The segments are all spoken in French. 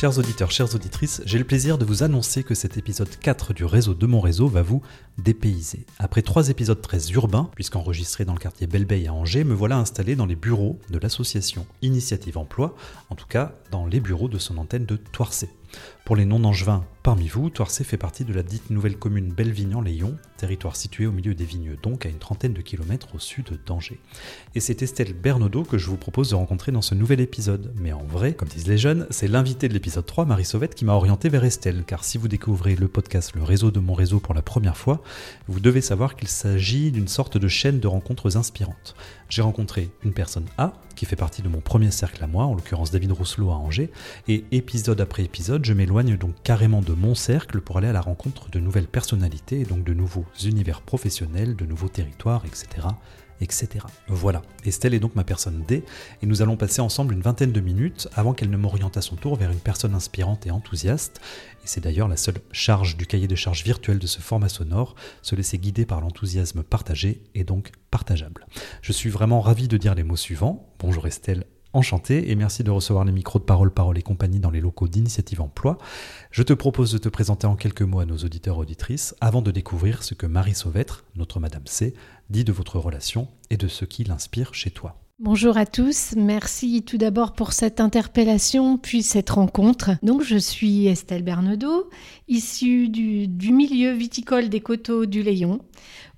Chers auditeurs, chères auditrices, j'ai le plaisir de vous annoncer que cet épisode 4 du réseau de mon réseau va vous dépayser. Après trois épisodes très urbains, puisqu'enregistrés dans le quartier Belleveille à Angers, me voilà installé dans les bureaux de l'association Initiative Emploi, en tout cas dans les bureaux de son antenne de Toircé. Pour les non-angevins parmi vous, Toircé fait partie de la dite nouvelle commune Bellevignan-Léon, territoire situé au milieu des vignes, donc à une trentaine de kilomètres au sud d'Angers. Et c'est Estelle Bernaudot que je vous propose de rencontrer dans ce nouvel épisode. Mais en vrai, comme disent les jeunes, c'est l'invité de l'épisode 3, Marie Sauvette, qui m'a orienté vers Estelle, car si vous découvrez le podcast Le réseau de mon réseau pour la première fois, vous devez savoir qu'il s'agit d'une sorte de chaîne de rencontres inspirantes. J'ai rencontré une personne A, qui fait partie de mon premier cercle à moi, en l'occurrence David Rousselot à Angers, et épisode après épisode, je m'éloigne donc carrément de mon cercle pour aller à la rencontre de nouvelles personnalités, et donc de nouveaux univers professionnels, de nouveaux territoires, etc etc. Voilà, Estelle est donc ma personne D, et nous allons passer ensemble une vingtaine de minutes avant qu'elle ne m'oriente à son tour vers une personne inspirante et enthousiaste, et c'est d'ailleurs la seule charge du cahier de charge virtuel de ce format sonore, se laisser guider par l'enthousiasme partagé et donc partageable. Je suis vraiment ravi de dire les mots suivants. Bonjour Estelle, enchanté et merci de recevoir les micros de Parole, Parole et compagnie dans les locaux d'Initiative Emploi. Je te propose de te présenter en quelques mots à nos auditeurs auditrices avant de découvrir ce que Marie Sauvêtre, notre Madame C, dit de votre relation et de ce qui l'inspire chez toi. Bonjour à tous, merci tout d'abord pour cette interpellation puis cette rencontre. Donc je suis Estelle Bernaudot, issue du, du milieu viticole des coteaux du Léon,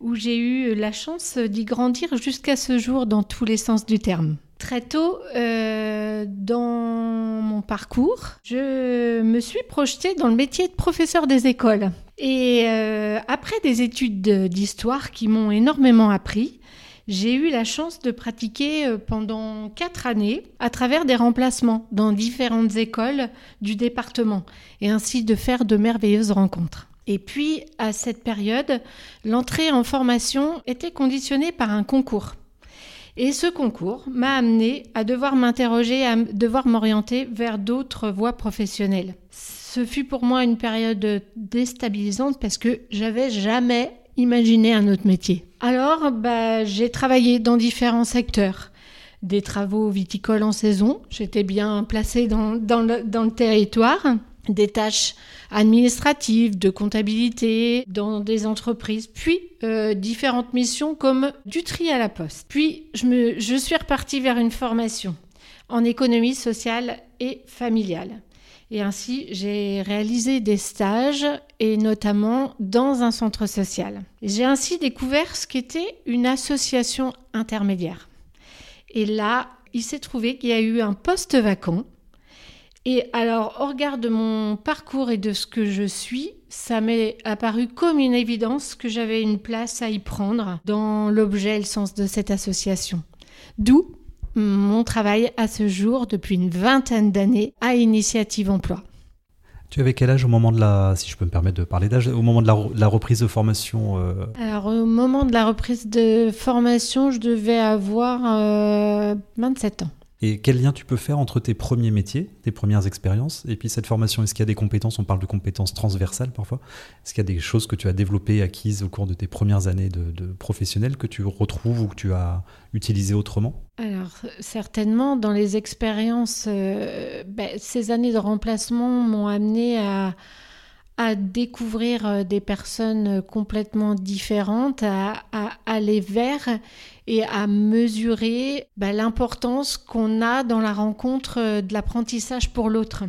où j'ai eu la chance d'y grandir jusqu'à ce jour dans tous les sens du terme. Très tôt euh, dans mon parcours, je me suis projetée dans le métier de professeur des écoles. Et euh, après des études d'histoire qui m'ont énormément appris, j'ai eu la chance de pratiquer euh, pendant quatre années à travers des remplacements dans différentes écoles du département et ainsi de faire de merveilleuses rencontres. Et puis, à cette période, l'entrée en formation était conditionnée par un concours. Et ce concours m'a amené à devoir m'interroger, à devoir m'orienter vers d'autres voies professionnelles. Ce fut pour moi une période déstabilisante parce que j'avais jamais imaginé un autre métier. Alors, bah, j'ai travaillé dans différents secteurs. Des travaux viticoles en saison, j'étais bien placée dans, le territoire des tâches administratives, de comptabilité dans des entreprises, puis euh, différentes missions comme du tri à la poste. Puis je, suis repartie vers une formation en économie sociale et familiale. Et ainsi, j'ai réalisé des stages et notamment dans un centre social. J'ai ainsi découvert ce qu'était une association intermédiaire. Et là, il s'est trouvé qu'il y a eu un poste vacant et alors, au regard de mon parcours et de ce que je suis, ça m'est apparu comme une évidence que j'avais une place à y prendre dans l'objet et le sens de cette association. D'où mon travail à ce jour depuis une vingtaine d'années à Initiative Emploi. Tu avais quel âge au moment de la, si je peux me permettre de parler d'âge, au moment de la, reprise de formation euh? Alors au moment de la reprise de formation, je devais avoir 27 euh, ans. Et quel lien tu peux faire entre tes premiers métiers, tes premières expériences, et puis cette formation? Est-ce qu'il y a des compétences? On parle de compétences transversales parfois. Est-ce qu'il y a des choses que tu as développées, acquises au cours de tes premières années de, de professionnel que tu retrouves ou que tu as utilisées autrement? Alors certainement, dans les expériences, euh, ben, ces années de remplacement m'ont amené à à découvrir euh, des personnes complètement différentes, à, aller vers et à mesurer bah, l'importance qu'on a dans la rencontre euh, de l'apprentissage pour l'autre.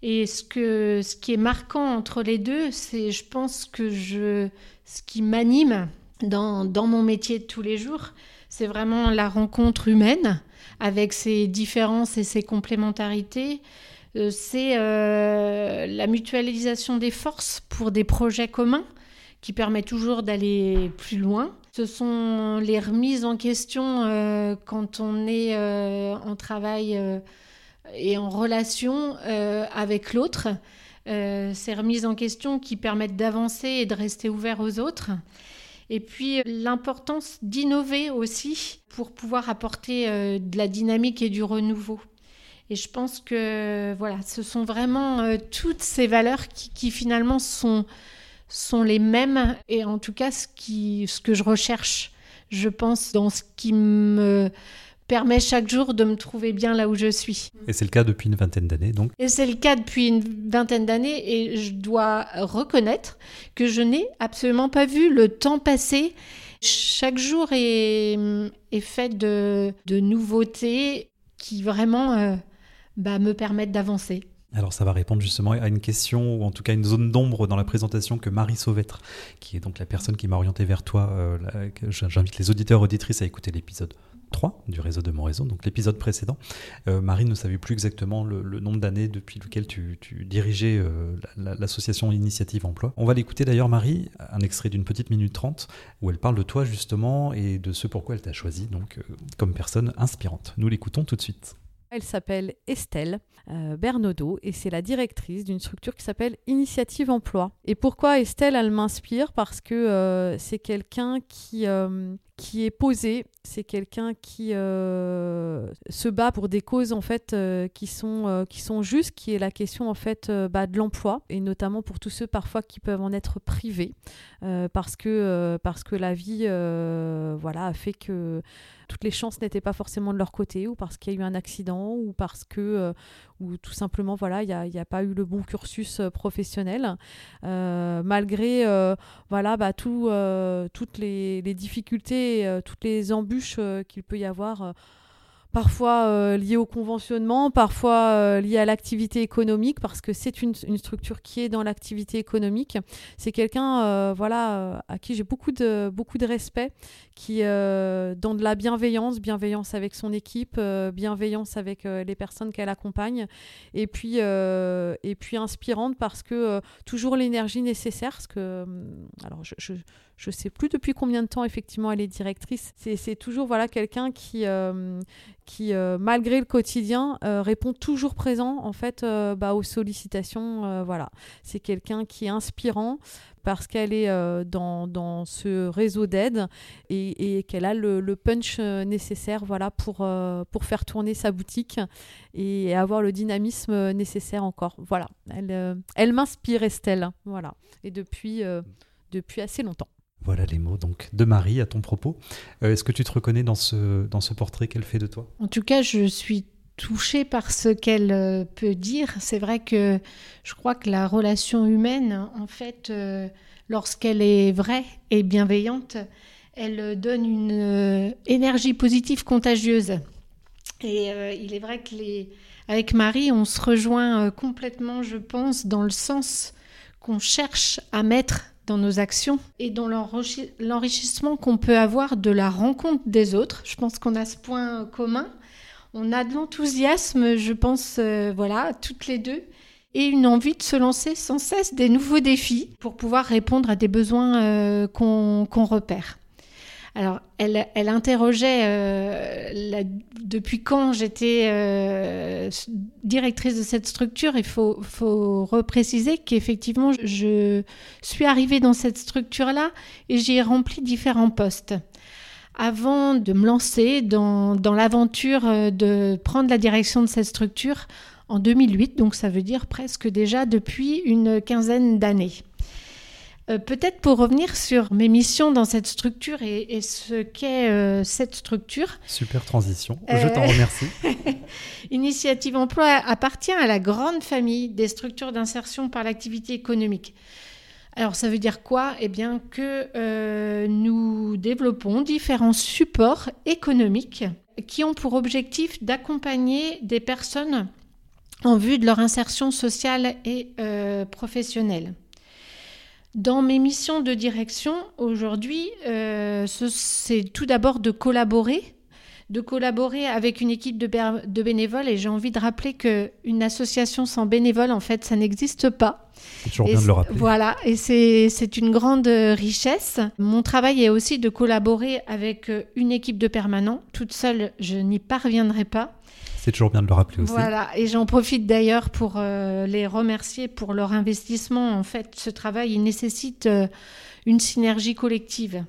Et ce, que, ce qui est marquant entre les deux, c'est, je pense que je, ce qui m'anime dans, dans mon métier de tous les jours, c'est vraiment la rencontre humaine avec ses différences et ses complémentarités. Euh, c'est euh, la mutualisation des forces pour des projets communs qui permet toujours d'aller plus loin. Ce sont les remises en question euh, quand on est en travail et en relation avec l'autre. ces remises en question qui permettent d'avancer et de rester ouvert aux autres. Et puis l'importance d'innover aussi pour pouvoir apporter de la dynamique et du renouveau. Et je pense que voilà, ce sont vraiment euh, toutes ces valeurs qui, finalement sont, sont les mêmes et en tout cas ce, qui, ce que je recherche, je pense, dans ce qui me permet chaque jour de me trouver bien là où je suis. Et c'est le cas depuis une vingtaine d'années, donc? Et c'est le cas depuis une vingtaine d'années et je dois reconnaître que je n'ai absolument pas vu le temps passer. Chaque jour est, est fait de, de nouveautés qui vraiment euh, bah, me permettent d'avancer. Alors ça va répondre justement à une question, ou en tout cas une zone d'ombre dans la présentation que Marie Sauvêtre, qui est donc la personne qui m'a orienté vers toi, euh, j'invite les auditeurs auditrices à écouter l'épisode 3 du réseau de mon réseau, donc l'épisode précédent. Euh, Marie ne savait plus exactement le, nombre d'années depuis lequel tu, tu dirigeais euh, la- la- l'association Initiative Emploi. On va l'écouter d'ailleurs, Marie, un extrait d'une petite minute trente, où elle parle de toi justement et de ce pourquoi elle t'a choisi donc, comme personne inspirante. Nous l'écoutons tout de suite. Elle s'appelle Estelle euh, Bernaudot et c'est la directrice d'une structure qui s'appelle Initiative Emploi. Et pourquoi Estelle, elle m'inspire? Parce que euh, c'est quelqu'un qui, euh, qui est posé, c'est quelqu'un qui euh, se bat pour des causes en fait euh, qui, sont, euh, qui sont justes, qui est la question en fait bah, de l'emploi et notamment pour tous ceux parfois qui peuvent en être privés parce, que, parce que la vie voilà, a fait que toutes les chances n'étaient pas forcément de leur côté ou parce qu'il y a eu un accident ou parce que ou tout simplement voilà il n'y a, a pas eu le bon cursus professionnel. Malgré voilà bah, tout, toutes les, les difficultés toutes les embûches euh, qu'il peut y avoir euh, parfois euh, liées au conventionnement, parfois liées à l'activité économique, parce que c'est une, structure qui est dans l'activité économique. C'est quelqu'un voilà, à qui j'ai beaucoup de, beaucoup de respect, qui dans de la bienveillance, bienveillance avec son équipe, bienveillance avec les personnes qu'elle accompagne, et puis, et puis inspirante parce que toujours l'énergie nécessaire, parce que, alors je, je sais plus depuis combien de temps effectivement elle est directrice, c'est toujours voilà, quelqu'un qui, euh, qui euh, malgré le quotidien, euh, répond toujours présent en fait bah, aux sollicitations. voilà, c'est quelqu'un qui est inspirant parce qu'elle est dans, dans ce réseau d'aide et, qu'elle a le, le punch nécessaire voilà, pour, pour faire tourner sa boutique et avoir le dynamisme nécessaire encore. Voilà, elle, elle m'inspire Estelle, voilà, et depuis, depuis assez longtemps. Voilà les mots donc de Marie à ton propos. Euh, Est-ce que tu te reconnais dans ce, dans ce portrait qu'elle fait de toi? En tout cas, je suis touchée par ce qu'elle euh, peut dire. C'est vrai que je crois que la relation humaine, en fait, euh, lorsqu'elle est vraie et bienveillante, elle donne une énergie positive contagieuse. Et il est vrai que les... avec Marie, on se rejoint complètement, je pense, dans le sens qu'on cherche à mettre dans nos actions et dans l'enrichi- l'enrichissement qu'on peut avoir de la rencontre des autres. Je pense qu'on a ce point commun. On a de l'enthousiasme, je pense, euh, voilà, toutes les deux, et une envie de se lancer sans cesse des nouveaux défis pour pouvoir répondre à des besoins euh, qu'on repère. Alors, elle, interrogeait euh, depuis quand j'étais euh, directrice de cette structure? Il faut, faut repréciser qu'effectivement, je suis arrivée dans cette structure-là et j'y ai rempli différents postes. Avant de me lancer dans, dans l'aventure euh, de prendre la direction de cette structure en 2008, donc ça veut dire presque déjà depuis une quinzaine d'années. Euh, Peut-être pour revenir sur mes missions dans cette structure et, et ce qu'est euh, cette structure. Super transition, Euh, je t'en remercie. Initiative Emploi appartient à la grande famille des structures d'insertion par l'activité économique. Alors ça veut dire quoi? Eh bien que nous développons différents supports économiques qui ont pour objectif d'accompagner des personnes en vue de leur insertion sociale et professionnelle. Dans mes missions de direction aujourd'hui, euh, ce- c'est tout d'abord de collaborer, de collaborer avec une équipe de, bé- de bénévoles. Et j'ai envie de rappeler qu'une association sans bénévoles, en fait, ça n'existe pas. C'est toujours Et bien de le rappeler. Voilà, et c'est une grande euh, richesse. Mon travail est aussi de collaborer avec euh, une équipe de permanents. Toute seule, je n'y parviendrai pas. C'est toujours bien de le rappeler aussi. Voilà, et j'en profite d'ailleurs pour euh, les remercier pour leur investissement. En fait, ce travail, il nécessite euh, une synergie collective.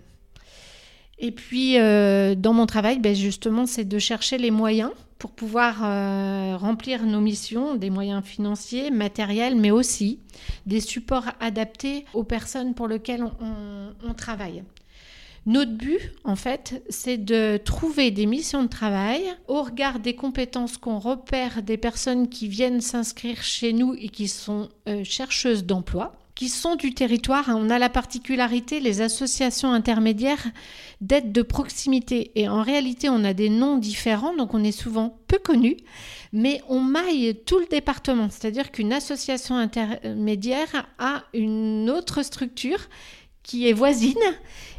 Et puis, euh, dans mon travail, ben, justement, c'est de chercher les moyens pour pouvoir euh, remplir nos missions, des moyens financiers, matériels, mais aussi des supports adaptés aux personnes pour lesquelles on, travaille. Notre but, en fait, c'est de trouver des missions de travail au regard des compétences qu'on repère des personnes qui viennent s'inscrire chez nous et qui sont euh, chercheuses d'emploi qui sont du territoire. On a la particularité, les associations intermédiaires, d'être de proximité. Et en réalité, on a des noms différents, donc on est souvent peu connus, mais on maille tout le département. C'est-à-dire qu'une association intermédiaire a une autre structure qui est voisine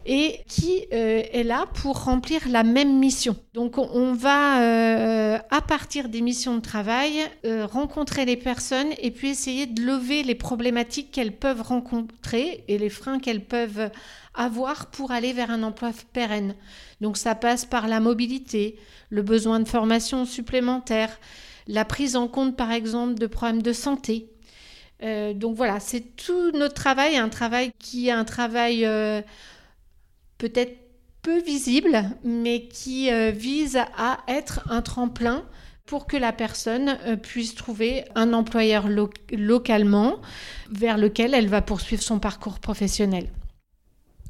et qui euh, est là pour remplir la même mission. Donc on va, euh, à partir des missions de travail, euh, rencontrer les personnes et puis essayer de lever les problématiques qu'elles peuvent rencontrer et les freins qu'elles peuvent avoir pour aller vers un emploi pérenne. Donc ça passe par la mobilité, le besoin de formation supplémentaire, la prise en compte par exemple de problèmes de santé, euh, donc voilà, c'est tout notre travail, un travail qui est un travail euh, peut-être peu visible, mais qui euh, vise à être un tremplin pour que la personne puisse trouver un employeur localement vers lequel elle va poursuivre son parcours professionnel.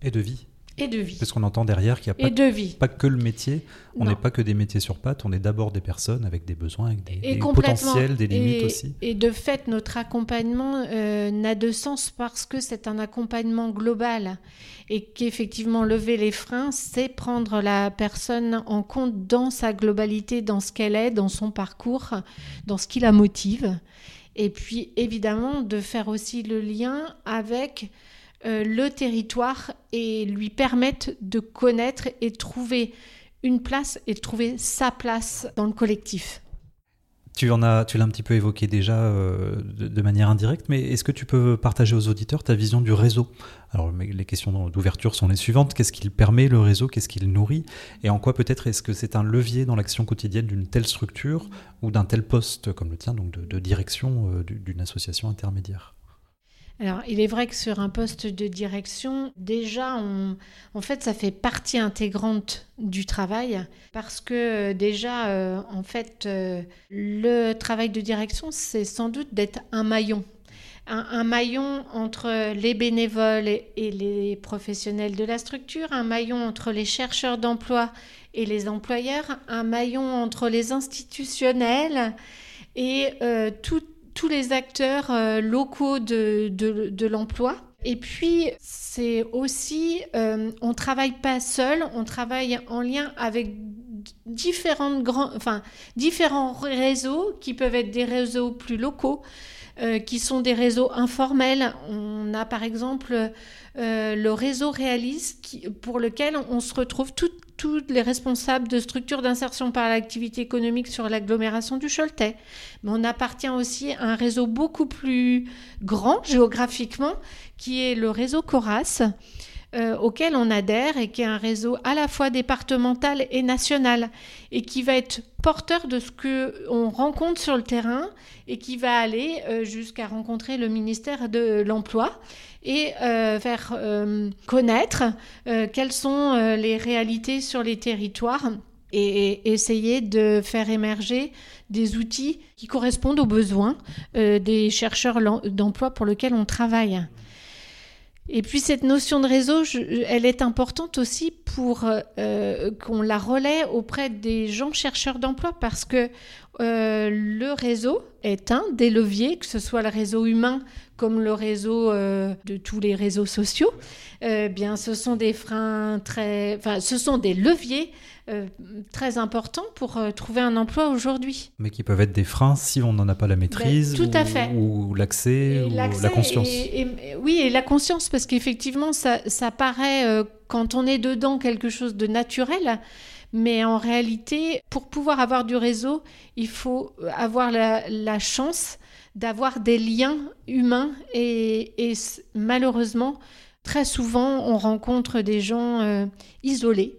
Et de vie et de vie. Parce qu'on entend derrière qu'il n'y a pas, pas, que le métier, on n'est pas que des métiers sur pattes, on est d'abord des personnes avec des besoins, avec des, potentiels, des limites aussi. Et de fait, notre accompagnement euh, n'a de sens parce que c'est un accompagnement global et qu'effectivement, lever les freins, c'est prendre la personne en compte dans sa globalité, dans ce qu'elle est, dans son parcours, dans ce qui la motive. Et puis, évidemment, de faire aussi le lien avec euh, le territoire et lui permettre de connaître et trouver une place et trouver sa place dans le collectif. Tu en as, tu l'as un petit peu évoqué déjà euh, de, manière indirecte, mais est-ce que tu peux partager aux auditeurs ta vision du réseau? Alors, les questions d'ouverture sont les suivantes. Qu'est-ce qu'il permet le réseau? Qu'est-ce qu'il nourrit? Et en quoi peut-être est-ce que c'est un levier dans l'action quotidienne d'une telle structure ou d'un tel poste comme le tien, donc de, direction euh, d'une association intermédiaire? Alors, il est vrai que sur un poste de direction, déjà, en fait, ça fait partie intégrante du travail parce que euh, déjà, euh, en fait, euh, le travail de direction, c'est sans doute d'être un maillon. Un, maillon entre les bénévoles et, les professionnels de la structure, un maillon entre les chercheurs d'emploi et les employeurs, un maillon entre les institutionnels et tout tous les acteurs euh, locaux de, de, l'emploi. Et puis, c'est aussi, euh, on travaille pas seul, on travaille en lien avec différentes grands, enfin, différents réseaux qui peuvent être des réseaux plus locaux, euh, qui sont des réseaux informels. On a par exemple le réseau Réalise qui, pour lequel on se retrouve toutes tous les responsables de structures d'insertion par l'activité économique sur l'agglomération du Choletais. Mais on appartient aussi à un réseau beaucoup plus grand géographiquement, qui est le réseau Coras, euh, auquel on adhère et qui est un réseau à la fois départemental et national et qui va être porteur de ce que on rencontre sur le terrain et qui va aller euh, jusqu'à rencontrer le ministère de l'emploi et euh, faire connaître quelles sont les réalités sur les territoires et, essayer de faire émerger des outils qui correspondent aux besoins des chercheurs d'emploi pour lesquels on travaille. Et puis cette notion de réseau, elle est importante aussi pour qu'on la relaie auprès des gens chercheurs d'emploi parce que le réseau est un des leviers, que ce soit le réseau humain comme le réseau euh, de tous les réseaux sociaux, euh, bien, ce sont des freins très, enfin, ce sont des leviers euh, très importants pour trouver un emploi aujourd'hui. Mais qui peuvent être des freins si on n'en a pas la maîtrise, ben, tout à fait. ou l'accès, ou la conscience. oui, et la conscience, parce qu'effectivement, ça, ça paraît quand on est dedans quelque chose de naturel. Mais en réalité, pour pouvoir avoir du réseau, il faut avoir la, chance d'avoir des liens humains et, malheureusement, très souvent, on rencontre des gens euh, isolés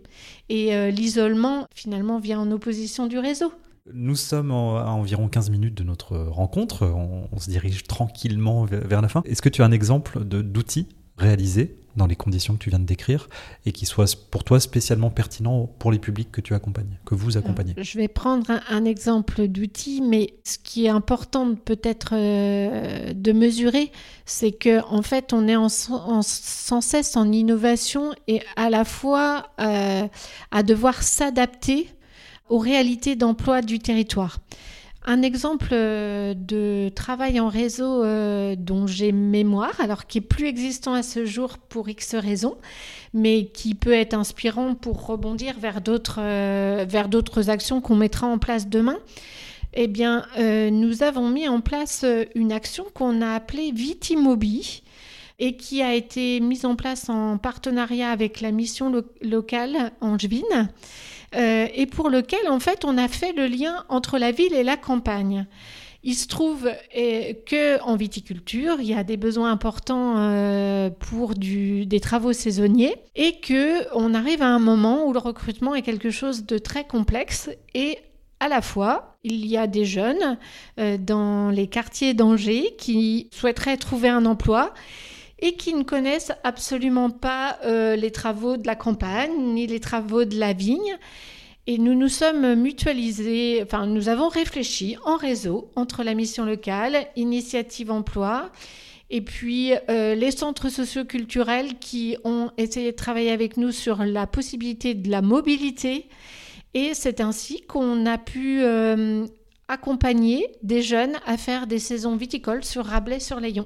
et euh, l'isolement, finalement, vient en opposition du réseau. Nous sommes à environ 15 minutes de notre rencontre. On, se dirige tranquillement vers, la fin. Est-ce que tu as un exemple d'outil réalisé dans les conditions que tu viens de décrire et qui soit pour toi spécialement pertinent pour les publics que tu accompagnes, que vous accompagnez Je vais prendre un, exemple d'outil, mais ce qui est important peut-être euh, de mesurer, c'est que en fait, on est en, sans cesse en innovation et à la fois euh, à devoir s'adapter aux réalités d'emploi du territoire. Un exemple euh, de travail en réseau euh, dont j'ai mémoire, alors qui est plus existant à ce jour pour X raisons, mais qui peut être inspirant pour rebondir vers d'autres euh, vers d'autres actions qu'on mettra en place demain. Eh bien, nous avons mis en place une action qu'on a appelée Vitimobi et qui a été mise en place en partenariat avec la mission locale Angevine euh, et pour lequel, en fait, on a fait le lien entre la ville et la campagne. Il se trouve euh, que en viticulture, il y a des besoins importants euh, pour des travaux saisonniers et que on arrive à un moment où le recrutement est quelque chose de très complexe et à la fois, il y a des jeunes dans les quartiers d'Angers qui souhaiteraient trouver un emploi et qui ne connaissent absolument pas euh, les travaux de la campagne ni les travaux de la vigne. Et nous nous sommes mutualisés, enfin nous avons réfléchi en réseau entre la mission locale, Initiative Emploi, et puis euh, les centres socioculturels qui ont essayé de travailler avec nous sur la possibilité de la mobilité. Et c'est ainsi qu'on a pu euh, accompagner des jeunes à faire des saisons viticoles sur Rabelais-sur-Layon.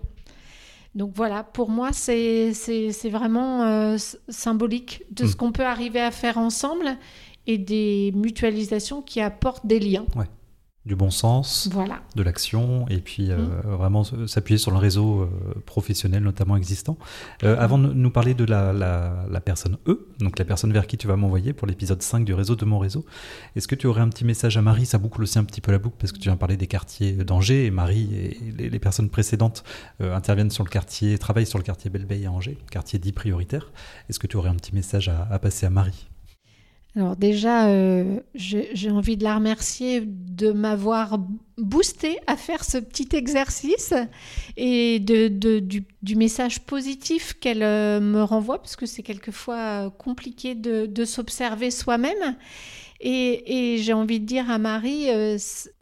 Donc voilà, pour moi, c'est vraiment euh, symbolique de ce mm. qu'on peut arriver à faire ensemble et des mutualisations qui apportent des liens du bon sens, de l'action, et puis euh, mm. vraiment s'appuyer sur le réseau euh, professionnel notamment existant. Euh, avant de nous parler de la, la, personne E, donc la personne vers qui tu vas m'envoyer pour l'épisode 5 du réseau de mon réseau, est-ce que tu aurais un petit message à Marie? Ça boucle aussi un petit peu la boucle parce que tu viens parler des quartiers d'Angers, et Marie et les, personnes précédentes interviennent sur le quartier, travaillent sur le quartier Belleveille à Angers, quartier dit prioritaire. Est-ce que tu aurais un petit message à passer à Marie? Alors déjà, euh, j'ai envie de la remercier de m'avoir boosté à faire ce petit exercice et de, du, message positif qu'elle euh, me renvoie, parce que c'est quelquefois compliqué de, s'observer soi-même. Et, j'ai envie de dire à Marie, euh,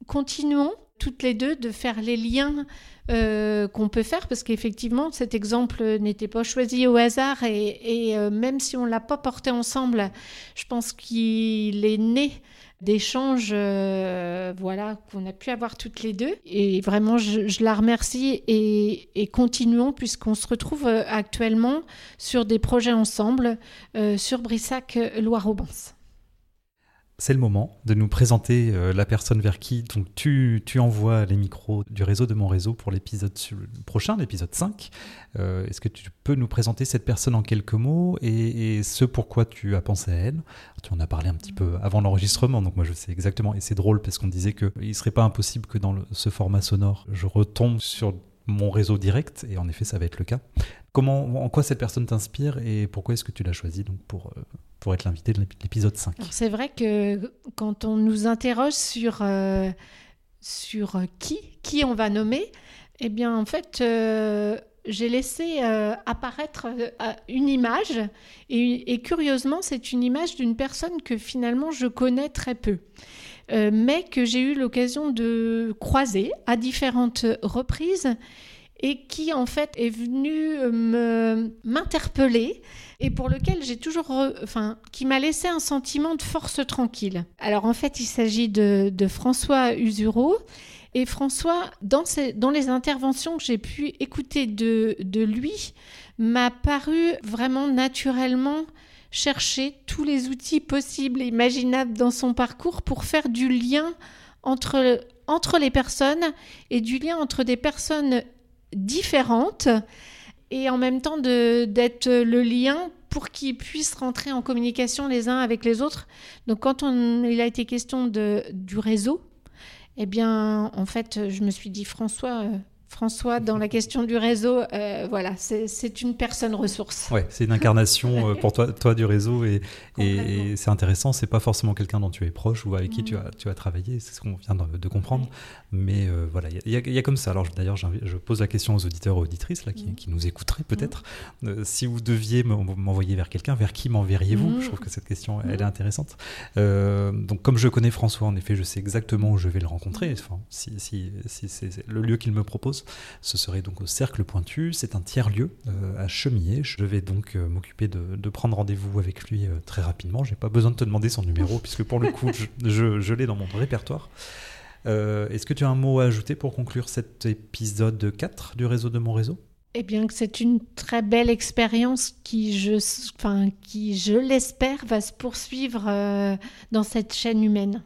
continuons toutes les deux de faire les liens euh, qu'on peut faire parce qu'effectivement cet exemple n'était pas choisi au hasard et, euh, même si on l'a pas porté ensemble, je pense qu'il est né d'échanges euh, voilà qu'on a pu avoir toutes les deux. Et vraiment je, la remercie et, et continuons puisqu'on se retrouve actuellement sur des projets ensemble sur Brissac Loire-Aubance c'est le moment de nous présenter euh, la personne vers qui donc, tu, envoies les micros du réseau de mon réseau pour l'épisode prochain, l'épisode 5. Euh, est-ce que tu peux nous présenter cette personne en quelques mots et, ce pourquoi tu as pensé à elle? Tu en as parlé un petit peu avant l'enregistrement, donc moi je sais exactement, et c'est drôle parce qu'on disait qu'il ne serait pas impossible que dans ce format sonore, je retombe sur mon réseau direct, et en effet ça va être le cas. Comment, en quoi cette personne t'inspire et pourquoi est-ce que tu l'as choisie donc pour, euh, pour être l'invité de l'épisode 5 C'est vrai que quand on nous interroge sur, euh, sur qui, qui on va nommer, eh bien en fait, euh, j'ai laissé apparaître une image et curieusement, c'est une image d'une personne que finalement je connais très peu. mais que j'ai eu l'occasion de croiser à différentes reprises et qui en fait est venu euh, m'interpeller et pour lequel j'ai toujours, enfin, qui m'a laissé un sentiment de force tranquille. Alors en fait, il s'agit de, François Usureau. Et François, dans, dans les interventions que j'ai pu écouter de, de lui, m'a paru vraiment naturellement chercher tous les outils possibles et imaginables dans son parcours pour faire du lien entre, entre les personnes et du lien entre des personnes différentes et en même temps d'être le lien pour qu'ils puissent rentrer en communication les uns avec les autres. Donc quand on, il a été question de, du réseau, eh bien en fait je me suis dit François, euh, François, dans la question du réseau, euh, voilà, c'est une personne ressource. Ouais, c'est une incarnation euh, pour toi, toi du réseau et, et, c'est intéressant. C'est pas forcément quelqu'un dont tu es proche ou avec qui tu mm. as, tu as travaillé, c'est ce qu'on vient de, comprendre. Mais euh, voilà, il y, a comme ça. Alors d'ailleurs, je pose la question aux auditeurs et auditrices là, qui, mm. qui nous écouteraient peut-être. Mm. si vous deviez m'envoyer vers quelqu'un, vers qui m'enverriez-vous? Je trouve que cette question, elle est intéressante. donc comme je connais François, en effet, je sais exactement où je vais le rencontrer. Enfin, si, si, si c'est le lieu qu'il me propose ce serait donc au Cercle Pointu. C'est un tiers-lieu euh, à Chemillé. Je vais donc euh, m'occuper de, prendre rendez-vous avec lui euh, très rapidement. J'ai pas besoin de te demander son numéro, puisque pour le coup, je, l'ai dans mon répertoire. Est-ce que tu as un mot à ajouter pour conclure cet épisode 4 du réseau de mon réseau? Eh bien, que c'est une très belle expérience qui, je, enfin, qui, je l'espère, va se poursuivre dans cette chaîne humaine.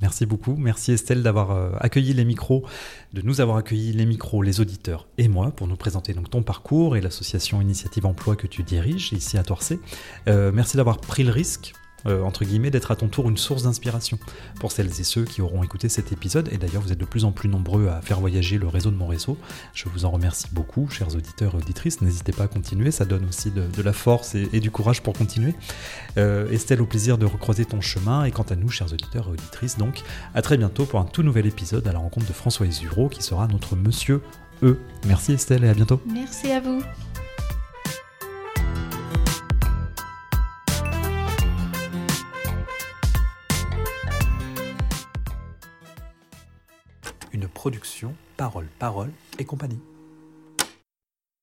Merci beaucoup. Merci Estelle d'avoir euh, accueilli les micros, de nous avoir accueilli les micros, les auditeurs et moi pour nous présenter donc ton parcours et l'association Initiative Emploi que tu diriges ici à Torcé. Euh, merci d'avoir pris le risque euh, entre guillemets, d'être à ton tour une source d'inspiration pour celles et ceux qui auront écouté cet épisode. Et d'ailleurs, vous êtes de plus en plus nombreux à faire voyager le réseau de mon réseau. Je vous en remercie beaucoup, chers auditeurs et auditrices. N'hésitez pas à continuer, ça donne aussi de, la force et, du courage pour continuer. Euh, Estelle, au plaisir de recroiser ton chemin. Et quant à nous, chers auditeurs et auditrices, donc, à très bientôt pour un tout nouvel épisode à la rencontre de François Ezuro qui sera notre monsieur E. Merci Estelle et à bientôt. Merci à vous. Production Parole, Parole et compagnie.